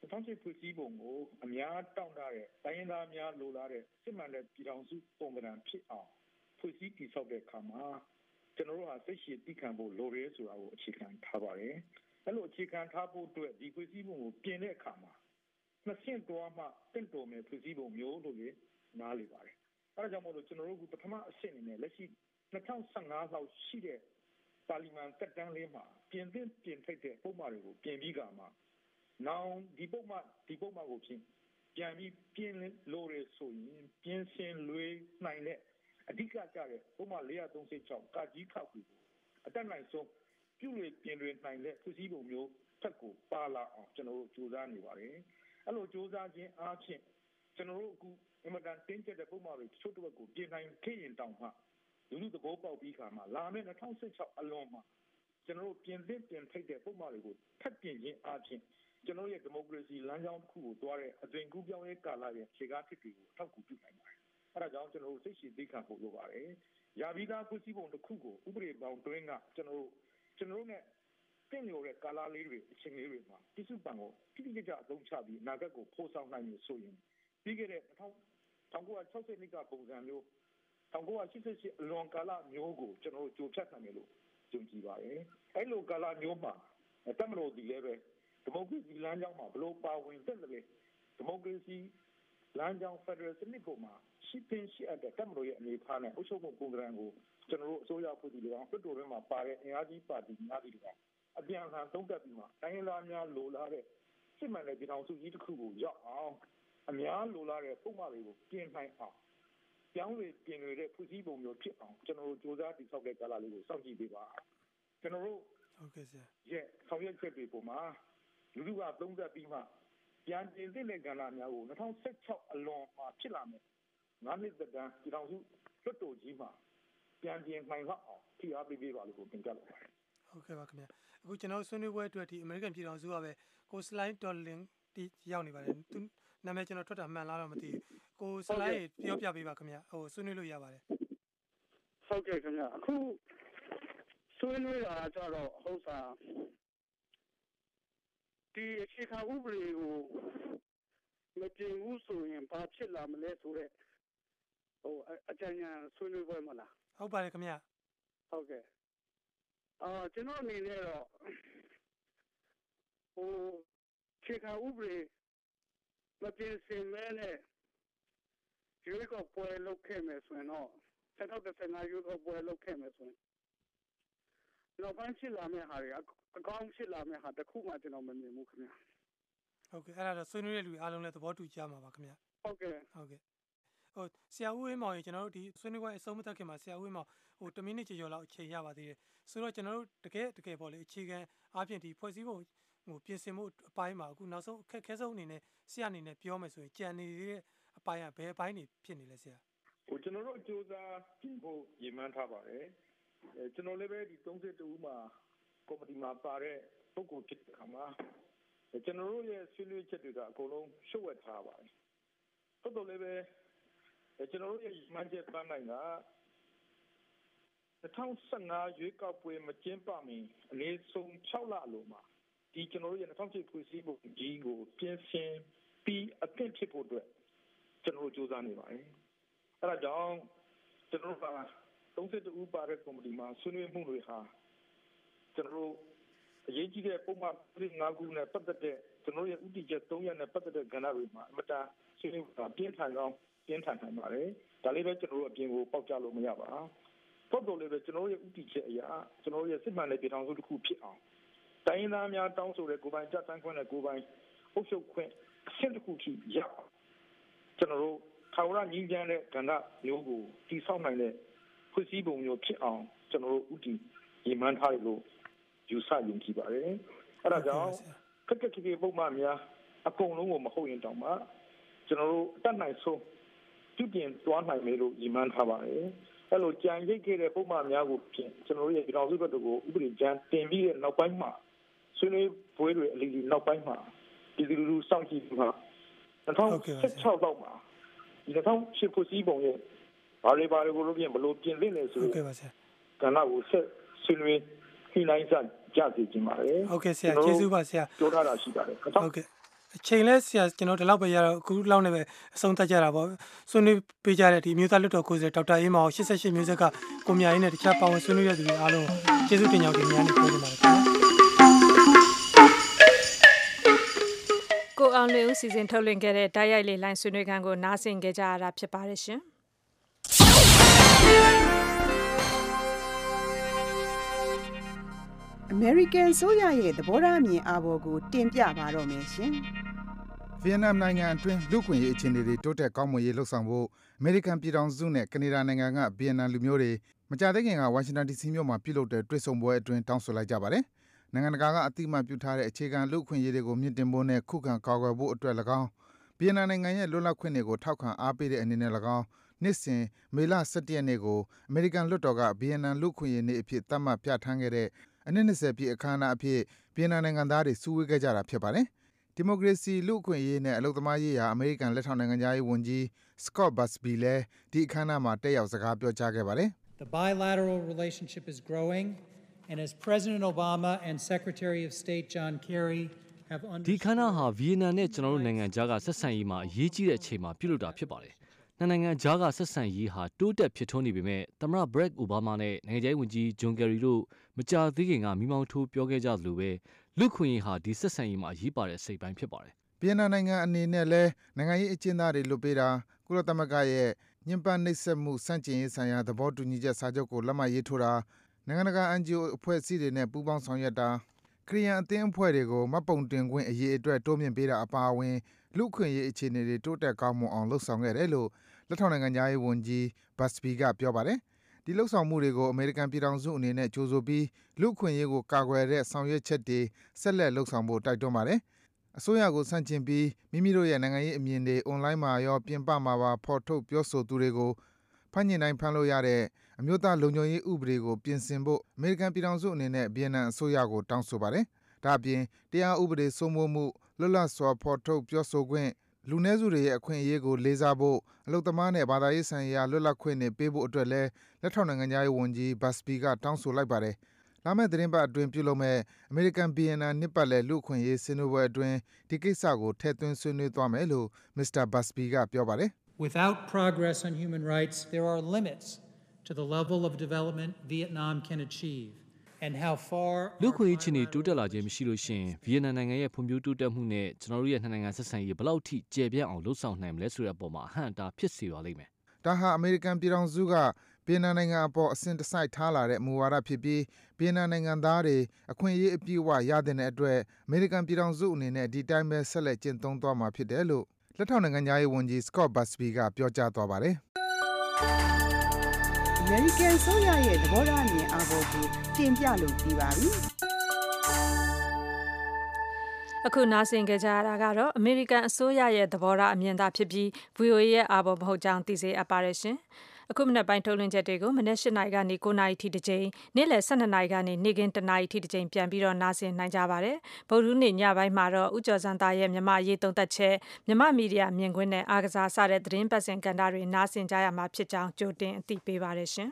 2008ဖွဲ့စည်းပုံကိုအများတောင်းတတဲ့တိုင်းရင်းသားများလိုလားတဲ့စစ်မှန်တဲ့ပြည်ထောင်စုပုံစံဖြစ်အောင် ဖွဲ့စည်းတည်ဆောက်တဲ့အခါမှာကျွန်တော်တို့ဟာစိတ်ရှည်တည်ခံဖို့လိုရဲဆိုတာကိုအခြေခံထားပါတယ်အဲ့လိုအခြေခံထားဖို့အတွက်ဒီဖွဲ့စည်းပုံကိုပြင်တဲ့အခါမှာနှစ်ဆင့်တွားမှတင့်တော်မယ်ဖွဲ့စည်းပုံမျိုးလို့လေနားလေပါတယ်အဲဒါကြောင့်မို့လို့ကျွန်တော်တို့ကပထမအဆင့်အနေနဲ့လက်ရှိ2015လောက်ရှိတဲ့ပါလီမန်တက်တန်းလေးမှာပြင်သင့်ပြင်ထိုက်တဲ့ပုံမှန်တွေကိုပြင်ပြီးကမှနောင်ဒီပုံမှန်ဒီပုံမှန်ကိုပြင်ပြန်ပြီးပြင်လို့ရဆိုရင်ပြင်ဆင်လွေနိုင်တဲ့ အဓိကကြတဲ့ပုံမှန်436ကကြီးခောက်ကိုအတက်နိုင်ဆုံးပြုလေပြင်လွေနိုင်တဲ့ဖွဲ့စည်းပုံမျိုးထက်ကိုပါလာအောင်ကျွန်တော်တို့ကြိုးစားနေပါတယ်အဲ့လိုကြိုးစားခြင်းအားဖြင့်ကျွန်တော်တို့အခုအမတန်တင်းကျပ်တဲ့ပုံမှန်တွေတချို့တစ်ဝက်ကိုပြင်နိုင်ခဲ့ရင်တောင်မှလူလူသဘောပေါက်ပြီးခါမှာလာမယ့်2016အလွန်မှာကျွန်တော်တို့ပြင်သင့်ပြင်ထိုက်တဲ့ပုံမှန်တွေကိုထပ်ပြင်ခြင်းအားဖြင့်ကျွန်တော်ရဲ့ဒီမိုကရေစီလမ်းကြောင်းတစ်ခုကိုတွားတဲ့အသွင်ကူးပြောင်းရေးကာလရဲ့ခြေကားတစ်တွေကိုထောက်ကူပြုနိုင်ပါတယ် အဲဒါကြောင့်ကျွန်တော်တို့စိတ်ရှိသိခံဖို့လိုပါတယ်ရာဘီသားဖွဲ့စည်းပုံတစ်ခုကိုဥပဒေပေါင်းတွင်းကကျွန်တော်တို့ကျွန်တော်တို့ ਨੇ တင်လို့တဲ့ကာလာလေးတွေအချိန်လေးတွေမှာတိစုပံကိုတိတိကျကျအသုံးချပြီးအနာဂတ်ကိုဖော်ဆောင်နိုင်လို့ဆိုရင်ပြီးခဲ့တဲ့1960နှစ်ကပုံစံမျိုး1988အလွန်ကာလမျိုးကိုကျွန်တော်တို့ကြိုဖြတ်နိုင်တယ်လို့ယုံကြည်ပါတယ်အဲ့လိုကာလမျိုးမှာတမလို့ဒီလည်းပဲဒီမိုကရေစီလမ်းကြောင်းမှာဘလို့ပါဝင်တဲ့လေဒီမိုကရေစီလမ်းကြောင်းဖက်ဒရယ်စနစ်ပေါ်မှာ ရှိပင်ရှိအပ်တဲ့တမလို့ရဲ့အနေထားနဲ့အုပ်ချုပ်မှုပုံစံကိုကျွန်တော်တို့အစိုးရဖွဲ့စည်းလို့အောင်ဖက်ဒရယ်မှာပါတဲ့အင်အားကြီးပါတီများသည့်ကောင်အပြန်အလှန်သုံးသပ်ပြီးမှတိုင်းရင်းသားများလိုလားတဲ့စစ်မှန်တဲ့ပြည်ထောင်စုကြီးတစ်ခုကိုရောက်အောင်အများလိုလားတဲ့ပုံမှန်တွေကိုပြင်နိုင်အောင်ပြောင်းလဲပြင်နေတဲ့ဖွဲ့စည်းပုံမျိုးဖြစ်အောင်ကျွန်တော်တို့စူးစမ်းတည်ဆောက်တဲ့ကာလလေးကိုစောင့်ကြည့်ပေးပါကျွန်တော်တို့ဟုတ်ကဲ့ဆရာရဲ့ဆောင်ရွက်ချက်တွေပုံမှာလူလူကသုံးသပ်ပြီးမှပြန်တင်တဲ့ကဏ္ဍများကို2016အလွန်မှာဖြစ်လာမယ် ငါးနှစ်တန်းပြည်ထောင်စုလွတ်တော်ကြီးမှာပြန်ပြင်နိုင်တော့အောင်ထိအားပေးပေးပါလို့ပြင်ကြလို့ပါတယ်ဟုတ်ကဲ့ပါခင်ဗျာအခုကျွန်တော်ဆွေးနွေးပွဲအတွက်ဒီ American ပြည်ထောင်စုကပဲကိုစလိုင်းဒေါ်လင်တီရောက်နေပါတယ်သူနာမည်ကျွန်တော်ထွက်တာမှန်လားတော့မသိဘူးကိုစလိုက်ပြောပြပေးပါခင်ဗျဟိုဆွေးနွေးလို့ရပါတယ်ဟုတ်ကဲ့ခင်ဗျအခုဆွေးနွေးတာကြတော့ဟုတ်စာဒီအခြေခံဥပဒေကိုမပြင်ဘူးဆိုရင်ဘာဖြစ်လာမလဲဆိုတော့ ဟိုအကြံဉာဏ်ဆွေးနွေးပွဲမလားဟုတ်ပါတယ်ခင်ဗျဟုတ်ကဲ့အာကျွန်တော်အနေနဲ့တော့ဟိုခြေခံဥပဒေမပြင်ဆင်မဲနဲ့ရွေးကောက်ပွဲလုပ်ခဲ့မယ်ဆိုရင်တော့2015ရွေးကောက်ပွဲလုပ်ခဲ့မယ်ဆိုရင်နောက်ပိုင်းဖြစ်လာမယ့်ဟာတွေအကောင်းဖြစ်လာမယ့်ဟာတစ်ခုမှကျွန်တော်မမြင်ဘူးခင်ဗျာဟုတ်ကဲ့အဲ့ဒါတော့ဆွေးနွေးတဲ့လူအားလုံးလည်းသဘောတူကြမှာပါခင်ဗျဟုတ်ကဲ့ဟုတ်ကဲ့ ဟိုဆရာဦးဝင်းမောင်ရေကျွန်တော်တို့ဒီဆွေးနွေးပွဲအဆုံးမသတ်ခင်မှာဆရာဦးဝင်းမောင်ဟို10မိနစ်ကျော်ကျော်လောက်အချိန်ရပါသေးတယ်ဆိုတော့ကျွန်တော်တို့တကယ်တကယ်ပေါ့လေအခြေခံအားဖြင့်ဒီဖွဲ့စည်းပုံဟိုပြင်ဆင်မှုအပိုင်းမှာအခုနောက်ဆုံးအခက်ခဲဆုံးအနေနဲ့ဆရာအနေနဲ့ပြောမယ်ဆိုရင်ကြံနေတဲ့အပိုင်းကဘယ်အပိုင်းနေဖြစ်နေလဲဆရာဟိုကျွန်တော်တို့အကျိုးစားပြင်ဖို့ရည်မှန်းထားပါတယ်အဲကျွန်တော်လည်းပဲဒီ32ဦးမှာကော်မတီမှာပါတဲ့ပုဂ္ဂိုလ်ဖြစ်တဲ့ခါမှာကျွန်တော်တို့ရဲ့ဆွေးနွေးချက်တွေကအကုန်လုံးရှုပ်ဝက်ထားပါတယ်ဟုတ်တော့လည်းပဲ ကျွန်တော်တို့ရဲ့ ရည်မှန်းချက်ပန်းနိုင်က2015ရွေးကောက်ပွဲ မကျင်းပမီ အနည်းဆုံး6လအလိုမှာ ဒီ ကျွန်တော်တို့ရဲ့2000ဖွဲ့စည်းပုံကြီးကို ပြင်ဆင်ပြီး အသင့်ဖြစ်ဖို့အတွက် ကျွန်တော်တို့စူးစမ်းနေပါတယ်။အဲဒါကြောင့် ကျွန်တော်တို့က32ဦးပါတဲ့ ကော်မတီမှာ ဆွေးနွေးမှုတွေဟာကျွန်တော်တို့အရေးကြီးတဲ့ ပုံမှန်5ခုနဲ့ ပတ်သက်တဲ့ ကျွန်တော်ရဲ့ဥတီချက်3ရက်နဲ့ ပတ်သက်တဲ့ ကဏ္ဍတွေမှာအမတားဆွေးနွေးတာပြင်းထန်ကောင်း ပြင်းထန်နိုင်ပါတယ်။ဒါလေးပဲကျွန်တော်တို့အပြင်ကိုပေါက်ကြလို့မရပါဘူး။ပုတ်တော်လေးပဲကျွန်တော်ရဲ့ဥတီချက်အရာကျွန်တော်ရဲ့စစ်မှန်တဲ့ပြည်ထောင်စုတစ်ခုဖြစ်အောင်တိုင်းရင်းသားများတောင်းဆိုတဲ့ကိုယ်ပိုင်ကြတန်းခွင့်နဲ့ကိုယ်ပိုင်အုပ်ချုပ်ခွင့်အဆင့်တစ်ခုထိရကျွန်တော်တို့ထာဝရငြိမ်းချမ်းတဲ့ကဏ္ဍမျိုးကိုတည်ဆောက်နိုင်တဲ့ဖွဲ့စည်းပုံမျိုးဖြစ်အောင်ကျွန်တော်တို့ဥတီရည်မှန်းထားရလို့ယူဆယုံကြည်ပါတယ်အဲဒါကြောင့်ခက်ခက်ခဲခဲပုံမှန်များအကုန်လုံးကိုမဟုတ်ရင်တောင်မှကျွန်တော်တို့တတ်နိုင်ဆုံး ပြုပြင်သွားနိုင်မယ်လို့ရည်မှန်းထားပါတယ်အဲ့လိုကြံရိတ်ခဲ့တဲ့ပုံမှန်များကိုဖြင့်ကျွန်တော်တို့ရဲ့ပြည်တော်စုဘက်တို့ကိုဥပဒေကြမ်းတင်ပြီးတဲ့နောက်ပိုင်းမှာဆွေးနွေးပွဲတွေအလီလီနောက်ပိုင်းမှာဒီလူလူစောင့်ကြည့်ပြီးမှ2016လောက်မှာဒီ2008ခုစီးပုံရဲ့ဘာတွေဘာတွေကိုလို့ပြင်ဘလို့ပြင်လင့်လဲဆိုဟုတ်ကဲ့ပါဆရာကဏ္ဍကိုဆက်ဆွေးနွေးနှိနှိုင်းစကြစေခြင်းပါတယ်ဟုတ်ကဲ့ဆရာကျေးဇူးပါဆရာပြောထားတာရှိပါတယ်ဟုတ်ကဲ့ အချိန်လဲဆရာကျွန်တော်ဒီလောက်ပဲရတော့အခုလောက်နဲ့ပဲအဆုံးသတ်ကြတာပေါ့ဆွေးနွေးပေးကြတဲ့ဒီမျိုးသားလွတ်တော်ကိုယ်စားဒေါက်တာအေးမောင်88မျိုးဆက်ကကိုမြာရင်းနဲ့တခြားပါဝင်ဆွေးနွေးရတဲ့သူတွေအားလုံးကျေးဇူးတင်ကြောင်းဒီများနဲ့ပြောချင်ပါတယ်ခင်ဗျာကိုအောင်လွေဦးစီစဉ်ထုတ်လွှင့်ခဲ့တဲ့တိုက်ရိုက်လေးလိုင်းဆွေးနွေးခန်းကိုနားဆင်ကြကြရတာဖြစ်ပါတယ်ရှင်။ American ဆိုရရဲ့သဘောထားအမြင်အာဘော်ကိုတင်ပြပါတော့မယ်ရှင် ဗီယက်နမ်နိုင်ငံအတွင်း လူ့ခွင့်ရေးအခြေအနေတွေ တိုးတက် ကောင်းမွန်ရေးလှုပ်ဆောင်ဖို့ အမေရိကန်ပြည်ထောင်စုနဲ့ ကနေဒါနိုင်ငံက ဗီယက်နမ်လူမျိုးတွေ မကြာသေးခင်က ဝါရှင်တန် DC မြို့မှာ ပြုလုပ်တဲ့ တွေ့ဆုံပွဲအတွင်း တောင်းဆိုလိုက်ကြပါတယ်။နိုင်ငံတကာက အသိအမှတ်ပြုထားတဲ့ အခြေခံ လူ့အခွင့်အရေးတွေကို မြင့်တင်ဖို့နဲ့ ခုခံ ကာကွယ်ဖို့အတွက်၎င်း ဗီယက်နမ်နိုင်ငံရဲ့ လွတ်လပ်ခွင့်တွေကို ထောက်ခံ အားပေးတဲ့အနေနဲ့၎င်း နှစ်စဉ် မေလ17ရက်နေ့ကို အမေရိကန်လွှတ်တော်က ဗီယက်နမ် လူ့အခွင့်အရေးနေ့အဖြစ် သတ်မှတ် ပြဌာန်းခဲ့တဲ့ အနှစ်20ပြည့် အခမ်းအနားအဖြစ် ဗီယက်နမ်နိုင်ငံသားတွေ စုဝေးခဲ့ကြတာ ဖြစ်ပါတယ်။ ဒီမိုကရေစီ လူ့အခွင့်အရေးနဲ့ အလုပ်သမားရေးရာ အမေရိကန် လက်ထောက်နိုင်ငံခြားရေးဝန်ကြီး Scott Busby လည်း ဒီအခမ်းအနားမှာ တက်ရောက် စကားပြောကြားခဲ့ပါတယ်။ The bilateral relationship is growing, and as President Obama and Secretary of State John Kerry have ဒီခန္ဓာဟာ ဗီယက်နမ်နဲ့ ကျွန်တော်တို့နိုင်ငံကြားက ဆက်ဆံရေးမှာ အရေးကြီးတဲ့အချိန်မှာ ပြုလုပ်တာဖြစ်ပါတယ်။နှစ်နိုင်ငံကြားက ဆက်ဆံရေးဟာ တိုးတက်ဖြစ်ထွန်းနေပေမဲ့သမ္မတဘရက်အိုဘားမားနဲ့ နိုင်ငံခြားရေးဝန်ကြီးဂျွန်ကယ်ရီတို့ မကြာသေးခင်ကမိမောင်းထိုးပြောခဲ့ကြသလိုပဲ လူခွင့်ရေးဟာဒီဆက်ဆံရေးမှာအရေးပါတဲ့စိတ်ပိုင်းဖြစ်ပါတယ်ဗီယက်နမ်နိုင်ငံအနေနဲ့လည်းနိုင်ငံရေးအကျဉ်းသားတွေလွတ်ပေးတာကုလသမဂ္ဂရဲ့ညှဉ်းပန်းနှိပ်စက်မှုစန့်ကျင်ရေးဆိုင်ရာသဘောတူညီချက်စာချုပ်ကိုလက်မှတ်ရေးထိုးတာနိုင်ငံတကာ NGO အဖွဲ့အစည်းတွေနဲ့ပူးပေါင်းဆောင်ရွက်တာခရီးယန်အသင်းအဖွဲ့တွေကိုမှတ်ပုံတင်ခွင့်အရေးအတွက်တိုးမြင့်ပေးတာအပါအဝင်လူ့အခွင့်အရေးအခြေအနေတွေတိုးတက်ကောင်းမွန်အောင်လှုပ်ဆောင်ခဲ့တယ်လို့လက်ထောက်နိုင်ငံခြားရေးဝန်ကြီး Busby ကပြောပါတယ်။ ဒီလှုပ်ဆောင်မှုတွေကို အမေရိကန်ပြည်ထောင်စုအနေနဲ့ ကြိုဆိုပြီး လူ့အခွင့်အရေးကို ကာကွယ်တဲ့ ဆောင်ရွက်ချက်တွေ ဆက်လက်လှုပ်ဆောင်ဖို့ တိုက်တွန်းပါတယ်။အစိုးရကို ဆန့်ကျင်ပြီး မိမိတို့ရဲ့ နိုင်ငံရေးအမြင်တွေ အွန်လိုင်းမှာရော ပြင်ပမှာပါ ဖော်ထုတ် ပြောဆိုသူတွေကို ဖမ်းကျင်တိုင်း ဖမ်းလို့ရတဲ့ အမျိုးသားလုံခြုံရေးဥပဒေကို ပြင်ဆင်ဖို့ အမေရိကန်ပြည်ထောင်စုအနေနဲ့ ဗီယက်နမ်အစိုးရကို တောင်းဆိုပါတယ်။ဒါ့အပြင် တရားဥပဒေစိုးမိုးမှု လွတ်လပ်စွာ ဖော်ထုတ် ပြောဆိုခွင့် လူနည်းစုတွေရဲ့ အခွင့်အရေးကို လေးစားဖို့ အလုပ်သမားနဲ့ ဘာသာရေးဆိုင်ရာ လွတ်လပ်ခွင့်တွေ ပေးဖို့အတွက်လည်း လက်ထောက် နိုင်ငံခြားရေးဝန်ကြီး Busby က တောင်းဆိုလိုက်ပါတယ်။လာမယ့် သီတင်းပတ်အတွင်း ပြုလုပ်မယ့် အမေရိကန် ဘီယံနာ နှစ်ပတ်လည် လူ့အခွင့်အရေး ဆွေးနွေးပွဲအတွင်း ဒီကိစ္စကို ထည့်သွင်း ဆွေးနွေးသွားမယ်လို့ Mr. Busby က ပြောပါတယ်။ Without progress on human rights, there are limits to the level of development Vietnam can achieve. and how far လူခွေးချင်းတွေတိုးတက်လာခြင်းမရှိလို့ရှင်ဗီယက်နမ်နိုင်ငံရဲ့ဖွံ့ဖြိုးတိုးတက်မှုနဲ့ကျွန်တော်တို့ရဲ့နှစ်နိုင်ငံဆက်ဆံရေးဘယ်လောက်ထိကျေပြန့်အောင်လှုပ်ဆောင်နိုင်မလဲဆိုတဲ့အပေါ်မှာအဟန့်အတားဖြစ်စေပါလိမ့်မယ်။ဒါဟာအမေရိကန်ပြည်ထောင်စုကဗီယက်နမ်နိုင်ငံအပေါ်အစဉ်တစိုက်ထားလာတဲ့မူဝါဒဖြစ်ပြီးဗီယက်နမ်နိုင်ငံသားတွေအခွင့်အရေးအပြည့်အဝရတဲ့အတွက်အမေရိကန်ပြည်ထောင်စုအနေနဲ့ဒီတိုင်းပဲဆက်လက်ကျင့်သုံးသွားမှာဖြစ်တယ်လို့လက်ထောက်နိုင်ငံသားရေးဝန်ကြီး Scott Busby ကပြောကြားသွားပါတယ်။အ မေရိကန်ဆိုရရဲ့သဘောထားအမြင်အာဘော်ကိုတင်ပြလို့ပြီးပါပြီအခုနားဆင်ကြကြရတာကတော့အမေရိကန်အစိုးရရဲ့သဘောထားအမြင်သာဖြစ်ပြီး VOA ရဲ့အာဘော်မဟုတ်ကြောင်းသိစေအပ်ပါတယ်ရှင်။ အခုမနက်ပိုင်းထုတ်လွှင့်ချက်တွေကိုမနက်၈နာရီကနေ9နာရီထိတစ်ကြိမ်နေ့လယ်12နာရီကနေနေ့ကင်း1နာရီထိတစ်ကြိမ်ပြန်ပြီးတော့နားဆင်နိုင်ကြပါတယ်ဗုဒ္ဓနေ့ညပိုင်းမှာတော့ဥကျော်စံသားရဲ့မြမအရေးသုံးသက်ချက်မြမမီဒီယာမြင်ကွင်းနဲ့အားကစားစတဲ့သတင်းပတ်စင်ကန်တာတွေနားဆင်ကြရမှာဖြစ်ကြောင်းကြိုတင်အသိပေးပါတယ်ရှင်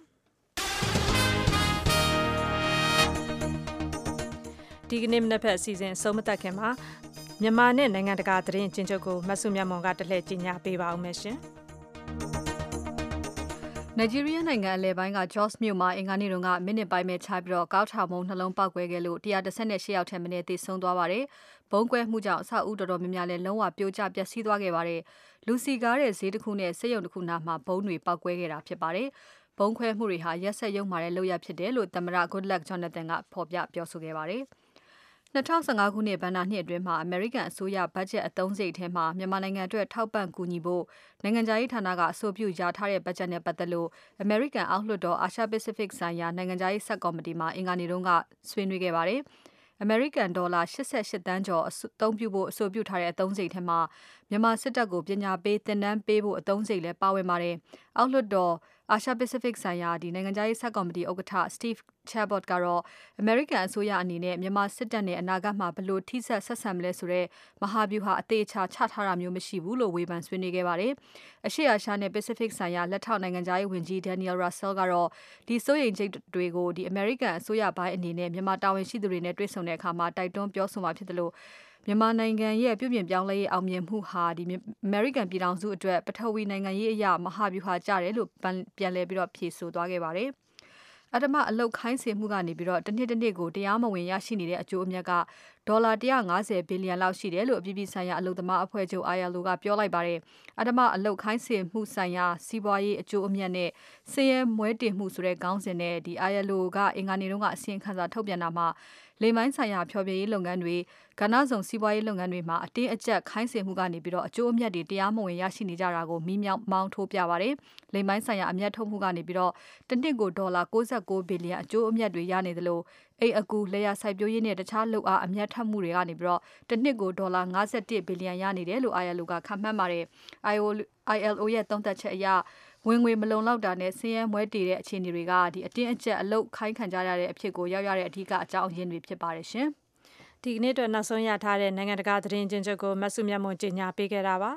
ဒီကနေ့မနက်ဖက်အစီအစဉ်အဆုံးမသက်ခင်မှာမြန်မာနဲ့နိုင်ငံတကာသတင်းကျဉ်းချုပ်ကိုမဆုမြတ်မွန်ကတလှည့်ကြီးညာပေးပါအောင်မယ်ရှင်။ နိုင်ဂျီးရီးယားနိုင်ငံအလယ်ပိုင်းက Jos မြို့မှာအင်္ဂါနေ့တုန်းကမိနစ်ပိုင်းပဲခြားပြီးတော့ကောက်ထောင်မုံနှလုံးပေါက်ကွဲခဲ့လို့138ယောက်ထက်မနည်းသေဆုံးသွားပါတယ်။ဘုံကွဲမှုကြောင့်အဆောက်အဦတော်တော်များများလည်းလုံးဝပြိုကျပျက်စီးသွားခဲ့ပါတယ်။လူစီကားတဲ့ဈေးတစ်ခုနဲ့စစ်ရုံတစ်ခုနားမှာဘုံတွေပေါက်ကွဲခဲ့တာဖြစ်ပါတယ်။ဘုံခွဲမှုတွေဟာရက်ဆက်ရုံမာတဲ့လုပ်ရဖြစ်တယ်လို့သမ္မတ Goodluck Jonathan ကဖော်ပြပြောဆိုခဲ့ပါတယ်။ 2015ခုနှစ်ဘဏ္ဍာနှစ်အတွင်းမှာအမေရိကန်အစိုးရဘတ်ဂျက်အသုံးစရိတ်ထဲမှာမြန်မာနိုင်ငံအတွက်ထောက်ပံ့ကူညီဖို့နိုင်ငံခြားရေးဌာနကအဆိုပြုရထားတဲ့ဘတ်ဂျက်နဲ့ပတ်သက်လို့အမေရိကန်အောက်လွှတ်တော်အာရှပစိဖိတ်ဆိုင်ရာနိုင်ငံခြားရေးဆက်ကော်မတီမှာအင်္ဂါနေ့တုန်းကဆွေးနွေးခဲ့ပါတယ်။အမေရိကန်ဒေါ်လာ88တန်းကျော်အသုံးပြုဖို့အဆိုပြုထားတဲ့အသုံးစရိတ်ထဲမှာမြန်မာစစ်တပ်ကိုပညာပေးသင်တန်းပေးဖို့အသုံးစရိတ်လည်းပါဝင်ပါတယ်။အောက်လွှတ်တော် အာရှ Pacific ဆိုင်ရာဒီနိုင်ငံခြားရေးဆက်ကော်မတီဥက္ကဋ္ဌ Steve Chabot ကတော့ American အစိုးရအနေနဲ့မြန်မာစစ်တပ်နဲ့အနာဂတ်မှာဘလို့ထိစပ်ဆက်ဆံမလဲဆိုတော့မဟာဗျူဟာအသေးချာချထားတာမျိုးမရှိဘူးလို့ဝေဖန်ဆွေးနွေးခဲ့ပါတယ်။အရှေ့အာရှနဲ့ Pacific ဆိုင်ရာလက်ထောက်နိုင်ငံခြားရေးဝန်ကြီး Daniel Russell ကတော့ဒီစိုးရိမ်ချက်တွေကိုဒီ American အစိုးရပိုင်းအနေနဲ့မြန်မာတာဝန်ရှိသူတွေနဲ့တွေ့ဆုံတဲ့အခါမှာတိုက်တွန်းပြောဆိုမှာဖြစ်တယ်လို့ မြန်မာနိုင်ငံရဲ့ပြုပြင်ပြောင်းလဲရေးအောင်မြင်မှုဟာဒီ American ပြည်ထောင်စုအတွက်ပထဝီနိုင်ငံရေးအရာမဟာဗျူဟာကြတယ်လို့ပြန်လည်ပြီးတော့ဖြေဆိုသွားခဲ့ပါတယ်။အတမအလုတ်ခိုင်းစေမှုကနေပြီးတော့တစ်နှစ်တစ်နှစ်ကိုတရားမဝင်ရရှိနေတဲ့အကျိုးအမြတ်ကဒေါ်လာ150ဘီလီယံလောက်ရှိတယ်လို့အပြည်ပြည်ဆိုင်ရာအလုတ်သမားအဖွဲ့ချုပ် ILO ကပြောလိုက်ပါတယ်။အတမအလုတ်ခိုင်းစေမှုဆိုင်ရာစီးပွားရေးအကျိုးအမြတ်နဲ့စည်ရဲမွဲတင်မှုဆိုတဲ့ခေါင်းစဉ်နဲ့ဒီ ILO ကအင်္ဂါနေ့တုန်းကအစီရင်ခံစာထုတ်ပြန်တာမှာလိမ်ပိုင်းဆိုင်ရာဖျော်ဖြေရေးလုပ်ငန်းတွေ ကဏ္ဍဆောင်စီးပွားရေးလုပ်ငန်းတွေမှာအတင်းအကျပ်ခိုင်းစေမှုကနေပြီးတော့အကျိုးအမြတ်တွေတရားမဝင်ရရှိနေကြတာကိုမိမြောက်မောင်းထိုးပြပါတယ်။လိမ်ပိုင်းဆိုင်ရာအမြတ်ထုတ်မှုကနေပြီးတော့တစ်နှစ်ကိုဒေါ်လာ69ဘီလီယံအကျိုးအမြတ်တွေရနေသလိုအိတ်အကူလေယာစိုက်ပျိုးရေးနဲ့တခြားလုပ်အားအမြတ်ထပ်မှုတွေကနေပြီးတော့တစ်နှစ်ကိုဒေါ်လာ51ဘီလီယံရနေတယ်လို့ ILO ကခန့်မှန်းပါတယ်။ ILO ရဲ့သုံးသပ်ချက်အရဝင်ငွေမလုံလောက်တာနဲ့ဆင်းရဲမွဲတေတဲ့အခြေအနေတွေကဒီအတင်းအကျပ်အလုတ်ခိုင်းခံကြရတဲ့အဖြစ်ကိုရောက်ရတဲ့အဓိကအကြောင်းအရင်းတွေဖြစ်ပါတယ်ရှင်။ ဒီကနေ့အတွက်နောက်ဆုံးရထားတဲ့နိုင်ငံတကာသတင်းချင်းချုပ်ကိုမဆုမြတ်မွန်ကြီးညာပေးခဲ့တာပါ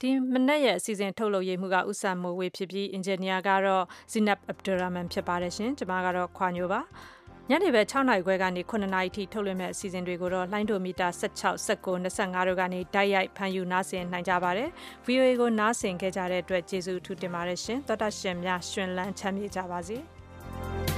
ဒီမနေ့ရဲ့အစီအစဉ်ထုတ်လုပ်ရေးမှုကဥဆန်မိုးဝေဖြစ်ပြီးအင်ဂျင်နီယာကတော့ Zinab Abdurrahman ဖြစ်ပါတယ်ရှင်ကျွန်မကတော့ခွာညိုပါညနေပဲ6နာရီခွဲကနေ9နာရီထိထုတ်လွှင့်မဲ့အစီအစဉ်တွေကိုတော့လိုင်းဒိုမီတာ16 19 25တို့ကနေတိုက်ရိုက်ဖန်ယူနားဆင်နိုင်ကြပါတယ်။ VOA ကိုနားဆင်ခဲ့ကြတဲ့အတွက်ကျေးဇူးအထူးတင်ပါတယ်ရှင်။သောတာရှင်များရှင်လန်းချမ်းမြေ့ကြပါစေ။